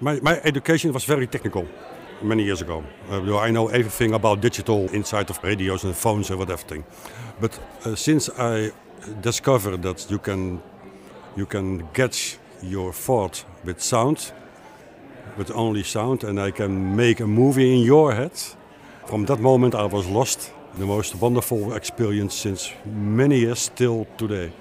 my, my education was very technical many years ago. Uh, I know everything about digital inside of radios and phones and whatever But uh, since I discovered that you can you can get your thought with sound, with only sound, and I can make a movie in your head. From that moment, I was lost. The most wonderful experience since many years till today.